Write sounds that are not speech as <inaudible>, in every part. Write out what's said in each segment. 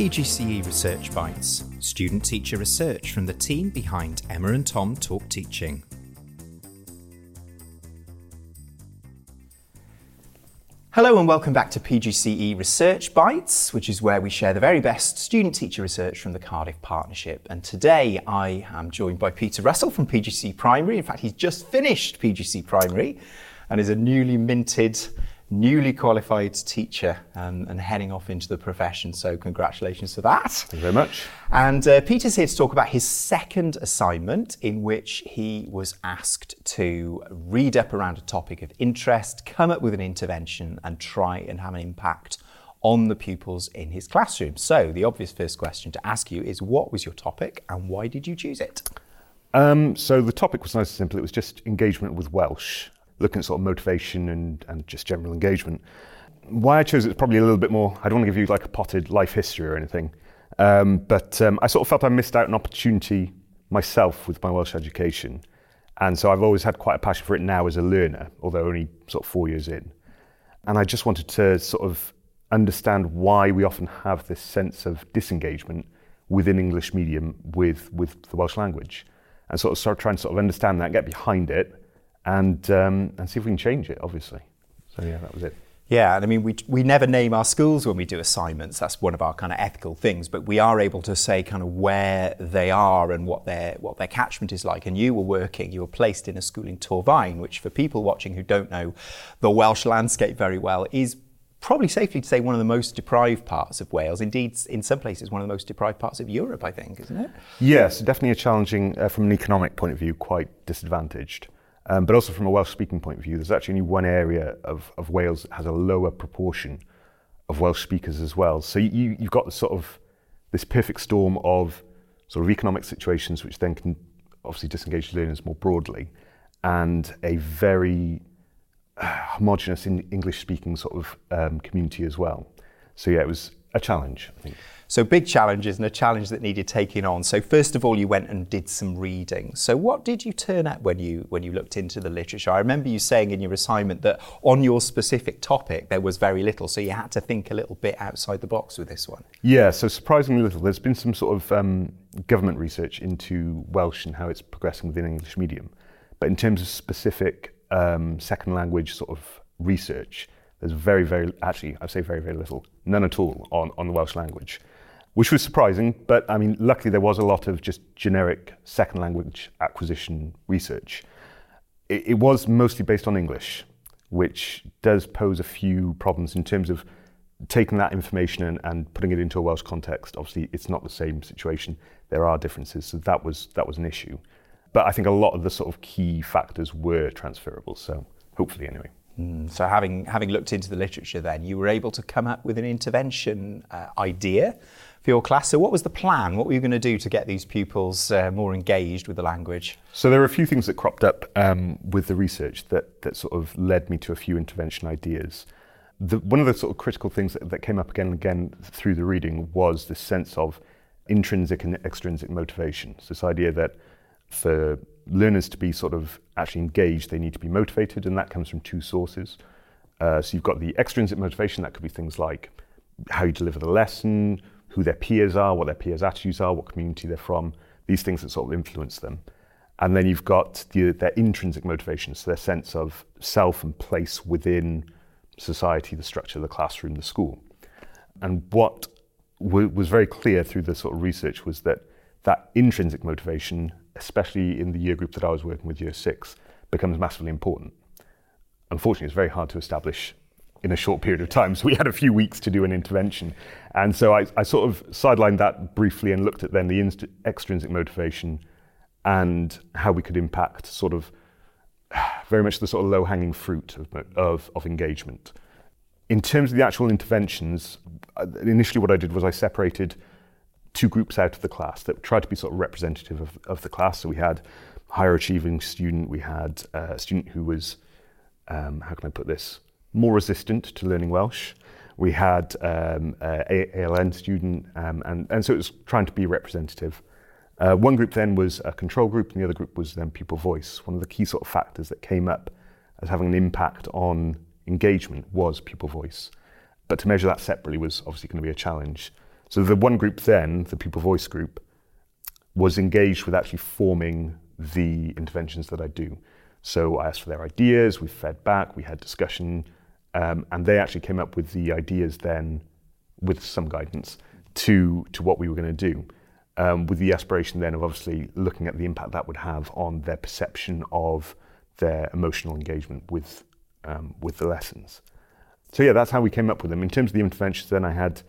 PGCE Research Bites, student teacher research from the team behind Emma and Tom Talk Teaching. Hello and welcome back to PGCE Research Bites, which is where we share the very best student teacher research from the Cardiff Partnership. And today I am joined by Peter Russell from PGCE Primary. In fact, he's just finished PGCE Primary and is a newly minted newly qualified teacher um, and heading off into the profession. So, congratulations to that. Thank you very much. And uh, Peter's here to talk about his second assignment, in which he was asked to read up around a topic of interest, come up with an intervention, and try and have an impact on the pupils in his classroom. So, the obvious first question to ask you is what was your topic and why did you choose it? Um, so, the topic was nice and simple. It was just engagement with Welsh looking at sort of motivation and, and just general engagement. Why I chose it is probably a little bit more, I don't want to give you like a potted life history or anything, um, but um, I sort of felt I missed out an opportunity myself with my Welsh education. And so I've always had quite a passion for it now as a learner, although only sort of four years in. And I just wanted to sort of understand why we often have this sense of disengagement within English medium with, with the Welsh language. And sort of start trying to sort of understand that, get behind it, and um, and see if we can change it. Obviously, so yeah, that was it. Yeah, and I mean, we, we never name our schools when we do assignments. That's one of our kind of ethical things. But we are able to say kind of where they are and what their what their catchment is like. And you were working, you were placed in a school in Torfaen, which for people watching who don't know the Welsh landscape very well is probably safely to say one of the most deprived parts of Wales. Indeed, in some places, one of the most deprived parts of Europe. I think, isn't it? Yes, definitely a challenging uh, from an economic point of view, quite disadvantaged. Um, but also from a Welsh speaking point of view, there's actually only one area of, of Wales that has a lower proportion of Welsh speakers as well. So you, you've got the sort of this perfect storm of sort of economic situations, which then can obviously disengage learners more broadly, and a very uh, homogenous English speaking sort of um, community as well. So yeah, it was a challenge, I think. So big challenges and a challenge that needed taking on. So first of all, you went and did some reading. So what did you turn up when you when you looked into the literature? I remember you saying in your assignment that on your specific topic there was very little, so you had to think a little bit outside the box with this one. Yeah, so surprisingly little. There's been some sort of um, government research into Welsh and how it's progressing within English medium, but in terms of specific um, second language sort of research, there's very, very, actually, I'd say very, very little, none at all on, on the Welsh language which was surprising. But I mean, luckily there was a lot of just generic second language acquisition research. It, it was mostly based on English, which does pose a few problems in terms of taking that information and, and putting it into a Welsh context. Obviously, it's not the same situation. There are differences, so that was that was an issue. But I think a lot of the sort of key factors were transferable. So hopefully, anyway. Mm, so having having looked into the literature, then you were able to come up with an intervention uh, idea for your class. So, what was the plan? What were you going to do to get these pupils uh, more engaged with the language? So, there were a few things that cropped up um, with the research that, that sort of led me to a few intervention ideas. The, one of the sort of critical things that, that came up again and again through the reading was this sense of intrinsic and extrinsic motivation. So, this idea that for learners to be sort of actually engaged, they need to be motivated, and that comes from two sources. Uh, so, you've got the extrinsic motivation, that could be things like how you deliver the lesson, who their peers are, what their peers' attitudes are, what community they're from, these things that sort of influence them. And then you've got the, their intrinsic motivations, so their sense of self and place within society, the structure the classroom, the school. And what w- was very clear through the sort of research was that that intrinsic motivation, especially in the year group that I was working with, year six, becomes massively important. Unfortunately, it's very hard to establish in a short period of time. So we had a few weeks to do an intervention. And so I, I sort of sidelined that briefly and looked at then the inst- extrinsic motivation and how we could impact sort of <sighs> very much the sort of low hanging fruit of, of, of engagement. In terms of the actual interventions, uh, initially what I did was I separated two groups out of the class that tried to be sort of representative of, of the class. So we had higher achieving student, we had a student who was, um, how can I put this, more resistant to learning Welsh. We had um, a ALN student, um, and, and so it was trying to be representative. Uh, one group then was a control group, and the other group was then pupil voice. One of the key sort of factors that came up as having an impact on engagement was pupil voice. But to measure that separately was obviously going to be a challenge. So the one group then, the Pupil Voice group, was engaged with actually forming the interventions that I do. So I asked for their ideas, we fed back, we had discussion, um, and they actually came up with the ideas then, with some guidance, to, to what we were going to do. Um, with the aspiration then of obviously looking at the impact that would have on their perception of their emotional engagement with, um, with the lessons. So yeah, that's how we came up with them. In terms of the interventions, then I had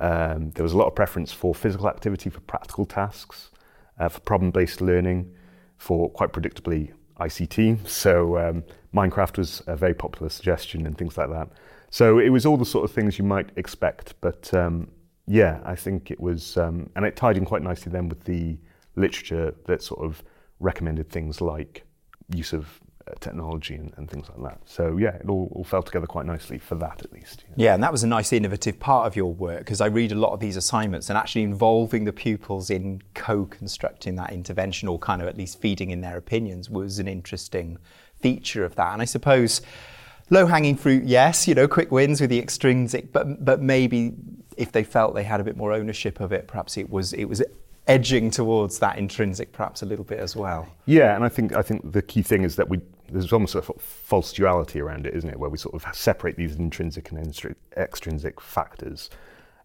um, there was a lot of preference for physical activity, for practical tasks, uh, for problem-based learning, for quite predictably ICT. So um, Minecraft was a very popular suggestion and things like that. So it was all the sort of things you might expect, but um, yeah, I think it was, um, and it tied in quite nicely then with the literature that sort of recommended things like use of Uh, technology and, and, things like that. So yeah, it all, all, fell together quite nicely for that at least. Yeah, yeah and that was a nice innovative part of your work because I read a lot of these assignments and actually involving the pupils in co-constructing that intervention or kind of at least feeding in their opinions was an interesting feature of that. And I suppose low hanging fruit, yes, you know, quick wins with the extrinsic, but but maybe if they felt they had a bit more ownership of it, perhaps it was it was edging towards that intrinsic perhaps a little bit as well. Yeah, and I think I think the key thing is that we there's almost a false duality around it, isn't it, where we sort of separate these intrinsic and extrinsic factors,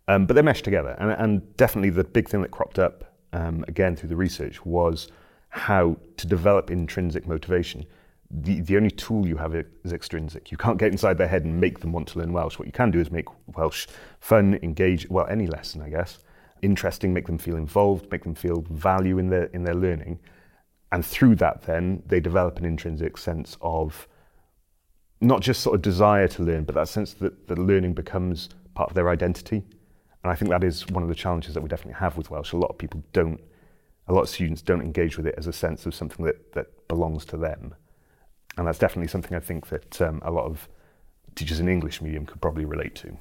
um, but they mesh together. And, and, definitely the big thing that cropped up um, again through the research was how to develop intrinsic motivation. The, the only tool you have is extrinsic. You can't get inside their head and make them want to learn Welsh. What you can do is make Welsh fun, engage, well, any lesson, I guess, interesting, make them feel involved, make them feel value in their, in their learning. And through that, then, they develop an intrinsic sense of not just sort of desire to learn, but that sense that the learning becomes part of their identity. And I think that is one of the challenges that we definitely have with Welsh. A lot of people don't, a lot of students don't engage with it as a sense of something that, that belongs to them. And that's definitely something I think that um, a lot of teachers in English medium could probably relate to.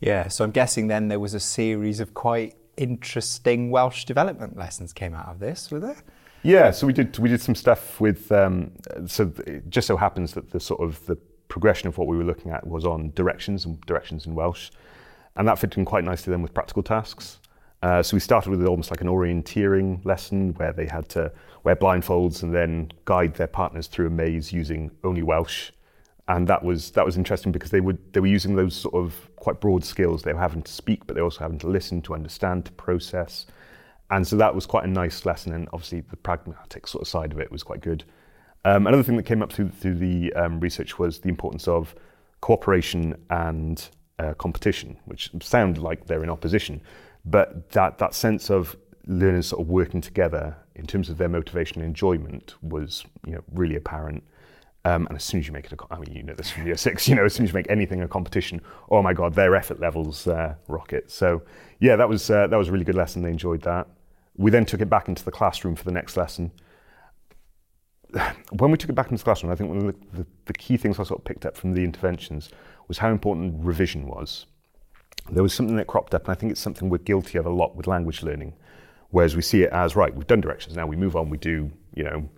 Yeah, so I'm guessing then there was a series of quite interesting Welsh development lessons came out of this, were there? Yeah, so we did we did some stuff with. Um, so it just so happens that the sort of the progression of what we were looking at was on directions and directions in Welsh, and that fit in quite nicely then with practical tasks. Uh, so we started with almost like an orienteering lesson where they had to wear blindfolds and then guide their partners through a maze using only Welsh and that was that was interesting because they would they were using those sort of quite broad skills. They were having to speak, but they also having to listen, to understand, to process, and so that was quite a nice lesson. And obviously, the pragmatic sort of side of it was quite good. Um, another thing that came up through through the um, research was the importance of cooperation and uh, competition, which sound like they're in opposition, but that that sense of learners sort of working together in terms of their motivation and enjoyment was you know really apparent. Um, and as soon as you make it, a, I mean, you know this from year six, <laughs> you know, as soon as you make anything a competition, oh my God, their effort levels uh, rocket. So, yeah, that was, uh, that was a really good lesson. They enjoyed that. We then took it back into the classroom for the next lesson. <sighs> When we took it back into the classroom, I think one of the, the, the key things I sort of picked up from the interventions was how important revision was. There was something that cropped up, and I think it's something we're guilty of a lot with language learning, whereas we see it as, right, we've done directions, now we move on, we do, you know,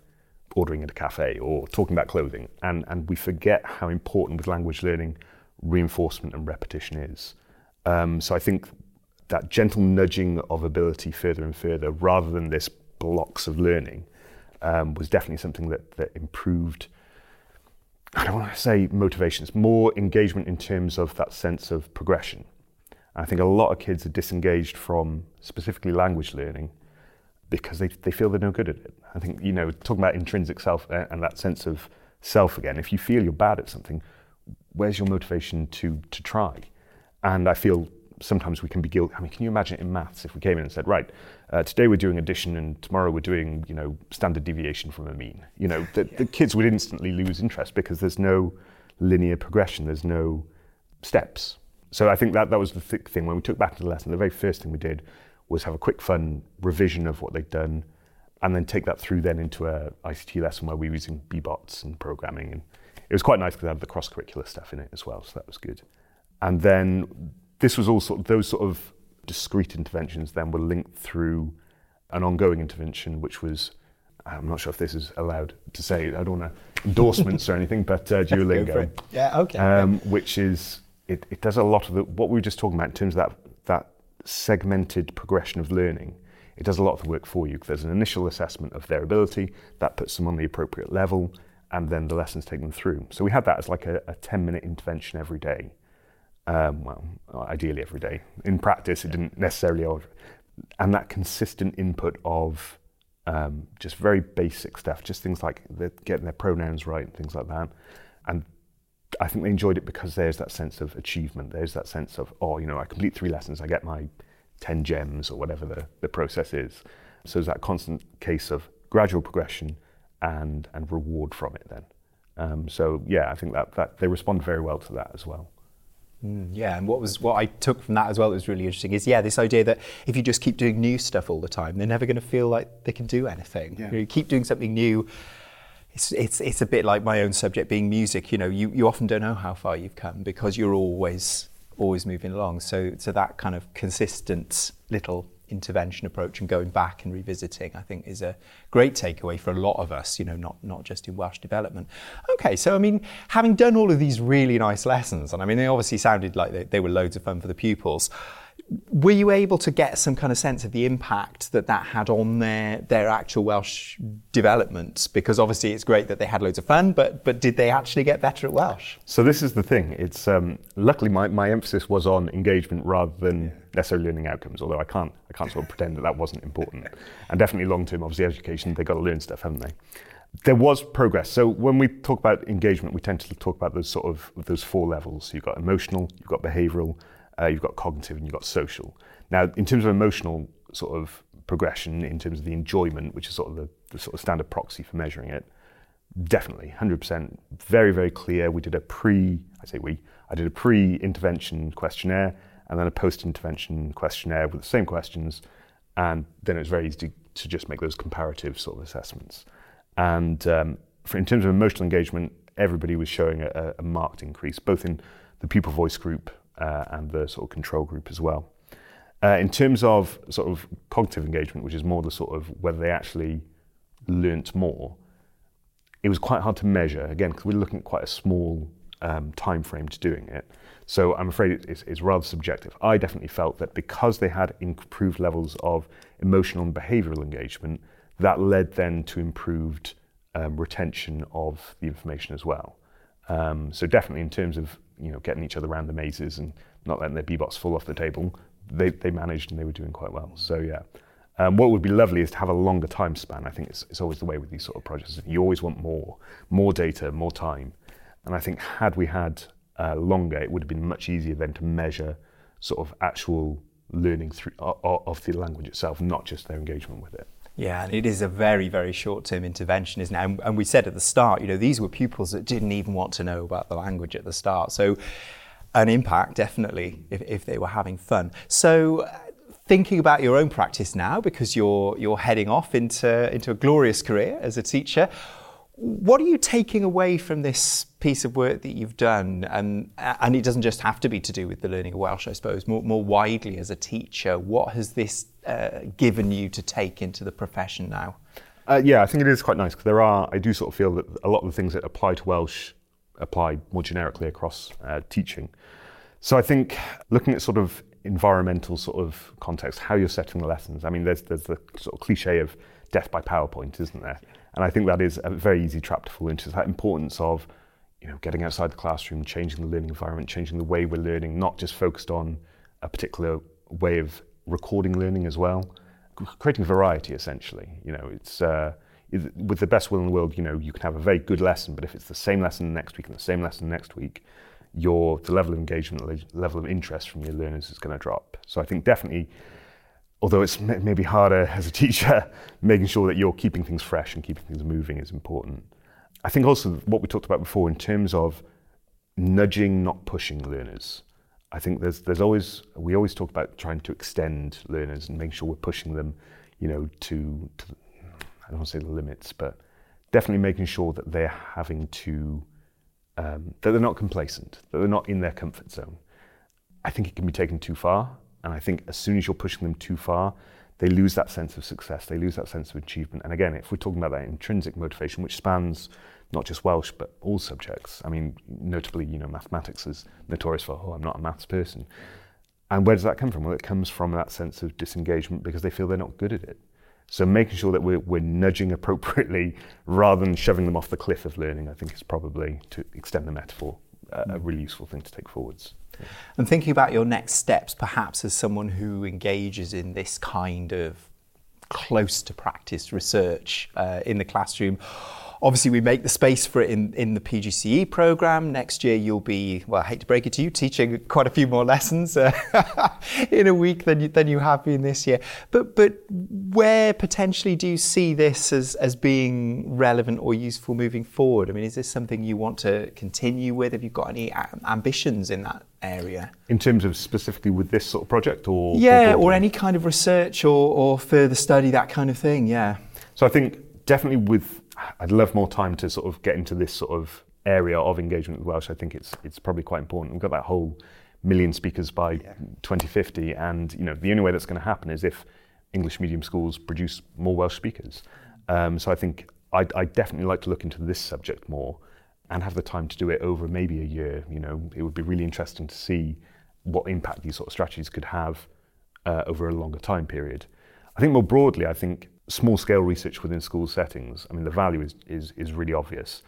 ordering at a cafe or talking about clothing. And, and we forget how important with language learning reinforcement and repetition is. Um, so I think that gentle nudging of ability further and further, rather than this blocks of learning, um, was definitely something that, that improved. I don't want to say motivations, more engagement in terms of that sense of progression. I think a lot of kids are disengaged from specifically language learning because they, they feel they're no good at it. I think, you know, talking about intrinsic self uh, and that sense of self again, if you feel you're bad at something, where's your motivation to, to try? And I feel sometimes we can be guilty. I mean, can you imagine it in maths if we came in and said, right, uh, today we're doing addition and tomorrow we're doing, you know, standard deviation from a mean? You know, the, the kids would instantly lose interest because there's no linear progression, there's no steps. So I think that, that was the thick thing. When we took back to the lesson, the very first thing we did was have a quick fun revision of what they'd done and then take that through then into a ICT lesson where we were using Bee-Bots and programming. And it was quite nice because it had the cross-curricular stuff in it as well, so that was good. And then this was all sort of, those sort of discrete interventions then were linked through an ongoing intervention, which was, I'm not sure if this is allowed to say, I don't want <laughs> endorsements or anything, but uh, <laughs> Duolingo. yeah, okay. Um, which is, it, it does a lot of the, what we were just talking about in terms of that, that segmented progression of learning, it does a lot of the work for you. There's an initial assessment of their ability, that puts them on the appropriate level, and then the lessons take them through. So we had that as like a, a 10 minute intervention every day. Um, well, ideally every day. In practice, it didn't necessarily, and that consistent input of um, just very basic stuff, just things like getting their pronouns right and things like that. And I think they enjoyed it because there's that sense of achievement. There's that sense of, oh, you know, I complete three lessons, I get my 10 gems or whatever the, the process is. So there's that constant case of gradual progression and, and reward from it then. Um, so yeah, I think that, that they respond very well to that as well. Mm, yeah, and what was what I took from that as well that was really interesting is yeah, this idea that if you just keep doing new stuff all the time, they're never going to feel like they can do anything. Yeah. You, know, you keep doing something new. It's, it's, it's a bit like my own subject being music. You know, you, you often don't know how far you've come because you're always always moving along. So so that kind of consistent little intervention approach and going back and revisiting, I think, is a great takeaway for a lot of us, you know, not, not just in Welsh development. Okay, so I mean, having done all of these really nice lessons, and I mean, they obviously sounded like they, they were loads of fun for the pupils were you able to get some kind of sense of the impact that that had on their their actual Welsh development? Because obviously it's great that they had loads of fun, but but did they actually get better at Welsh? So this is the thing. It's um, luckily my, my emphasis was on engagement rather than necessarily learning outcomes. Although I can't I can't sort of pretend that that wasn't important. And definitely long term, obviously education they got to learn stuff, haven't they? There was progress. So when we talk about engagement, we tend to talk about those sort of those four levels. You've got emotional, you've got behavioural, uh, you've got cognitive and you've got social. Now, in terms of emotional sort of progression, in terms of the enjoyment, which is sort of the, the sort of standard proxy for measuring it, definitely 100% very, very clear. We did a pre, I say we, I did a pre-intervention questionnaire and then a post-intervention questionnaire with the same questions. And then it was very easy to, to just make those comparative sort of assessments. And um, for, in terms of emotional engagement, everybody was showing a, a marked increase, both in the pupil voice group uh, and the sort of control group as well. Uh, in terms of sort of cognitive engagement, which is more the sort of whether they actually learnt more, it was quite hard to measure again because we're looking at quite a small um, time frame to doing it. So I'm afraid it's, it's, rather subjective. I definitely felt that because they had improved levels of emotional and behavioural engagement, that led then to improved um, retention of the information as well. Um, so definitely in terms of you know, getting each other around the mazes and not letting their Bee-Bots fall off the table, they, they managed and they were doing quite well. So yeah. Um, what would be lovely is to have a longer time span. I think it's, it's always the way with these sort of projects. You always want more, more data, more time. And I think had we had uh, longer, it would have been much easier then to measure sort of actual learning through, of the language itself, not just their engagement with it. Yeah, and it is a very, very short-term intervention, isn't it? And, and, we said at the start, you know, these were pupils that didn't even want to know about the language at the start. So, an impact definitely if, if they were having fun. So, thinking about your own practice now, because you're you're heading off into into a glorious career as a teacher. What are you taking away from this piece of work that you've done? And, and it doesn't just have to be to do with the learning of Welsh, I suppose, more, more widely as a teacher. What has this uh, given you to take into the profession now? Uh, yeah, I think it is quite nice because there are, I do sort of feel that a lot of the things that apply to Welsh apply more generically across uh, teaching. So I think looking at sort of environmental sort of context, how you're setting the lessons. I mean, there's, there's the sort of cliche of death by PowerPoint, isn't there? Yeah. And I think that is a very easy trap to fall into. That importance of, you know, getting outside the classroom, changing the learning environment, changing the way we're learning, not just focused on a particular way of recording learning as well, creating variety essentially. You know, it's uh, with the best will in the world. You know, you can have a very good lesson, but if it's the same lesson next week and the same lesson next week, your the level of engagement, the level of interest from your learners is going to drop. So I think definitely although it's maybe harder <laughs> as a teacher, making sure that you're keeping things fresh and keeping things moving is important. I think also what we talked about before in terms of nudging, not pushing learners. I think there's there's always we always talk about trying to extend learners and making sure we're pushing them, you know, to, to I don't want to say the limits, but definitely making sure that they're having to um, that they're not complacent, that they're not in their comfort zone. I think it can be taken too far, and I think as soon as you're pushing them too far, they lose that sense of success, they lose that sense of achievement. And again, if we're talking about that intrinsic motivation, which spans not just Welsh, but all subjects, I mean, notably, you know, mathematics is notorious for, oh, I'm not a maths person. And where does that come from? Well, it comes from that sense of disengagement because they feel they're not good at it. So making sure that we're, we're nudging appropriately <laughs> rather than shoving them off the cliff of learning, I think is probably, to extend the metaphor, a really useful thing to take forwards. And thinking about your next steps, perhaps as someone who engages in this kind of close to practice research uh, in the classroom, Obviously, we make the space for it in, in the PGCE program. Next year, you'll be, well, I hate to break it to you, teaching quite a few more <laughs> lessons uh, <laughs> in a week than you, than you have been this year. But, but where potentially do you see this as, as being relevant or useful moving forward? I mean, is this something you want to continue with? Have you got any ambitions in that area? In terms of specifically with this sort of project or? Yeah, or, or any kind of research or, or further study, that kind of thing, yeah. So I think definitely with I'd love more time to sort of get into this sort of area of engagement with Welsh. I think it's it's probably quite important. We've got that whole million speakers by yeah. 2050, and you know the only way that's going to happen is if English medium schools produce more Welsh speakers. Um, so I think I'd, I'd definitely like to look into this subject more and have the time to do it over maybe a year. You know, it would be really interesting to see what impact these sort of strategies could have uh, over a longer time period. I think more broadly, I think small scale research within school settings, I mean, the value is, is, is really obvious,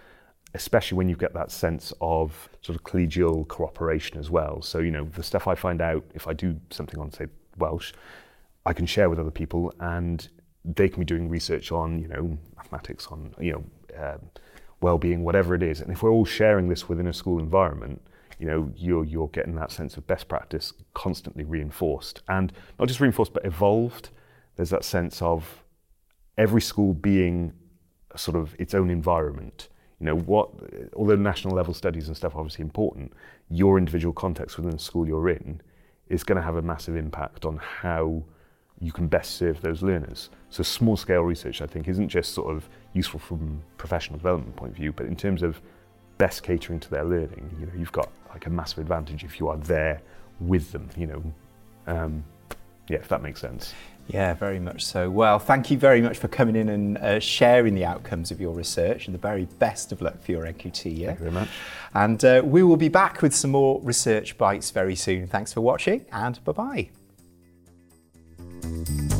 especially when you get that sense of sort of collegial cooperation as well. So, you know, the stuff I find out if I do something on, say, Welsh, I can share with other people and they can be doing research on, you know, mathematics, on, you know, um, well-being, whatever it is. And if we're all sharing this within a school environment, you know, you're, you're getting that sense of best practice constantly reinforced and not just reinforced, but evolved. There's that sense of every school being sort of its own environment. You know, what, although national level studies and stuff are obviously important, your individual context within the school you're in is going to have a massive impact on how you can best serve those learners. So small scale research, I think, isn't just sort of useful from professional development point of view, but in terms of best catering to their learning, you know, you've got like a massive advantage if you are there with them, you know. Um, yeah, if that makes sense. Yeah, very much so. Well, thank you very much for coming in and uh, sharing the outcomes of your research and the very best of luck for your NQT year. Thank you very much. And uh, we will be back with some more research bites very soon. Thanks for watching and bye bye.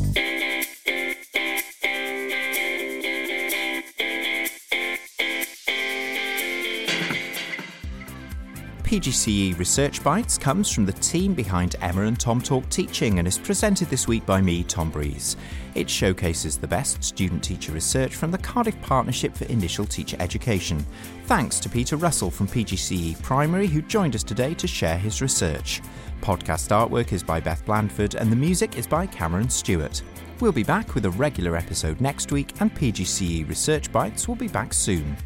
PGCE Research Bites comes from the team behind Emma and Tom Talk Teaching and is presented this week by me, Tom Breeze. It showcases the best student teacher research from the Cardiff Partnership for Initial Teacher Education. Thanks to Peter Russell from PGCE Primary, who joined us today to share his research. Podcast artwork is by Beth Blandford and the music is by Cameron Stewart. We'll be back with a regular episode next week, and PGCE Research Bites will be back soon.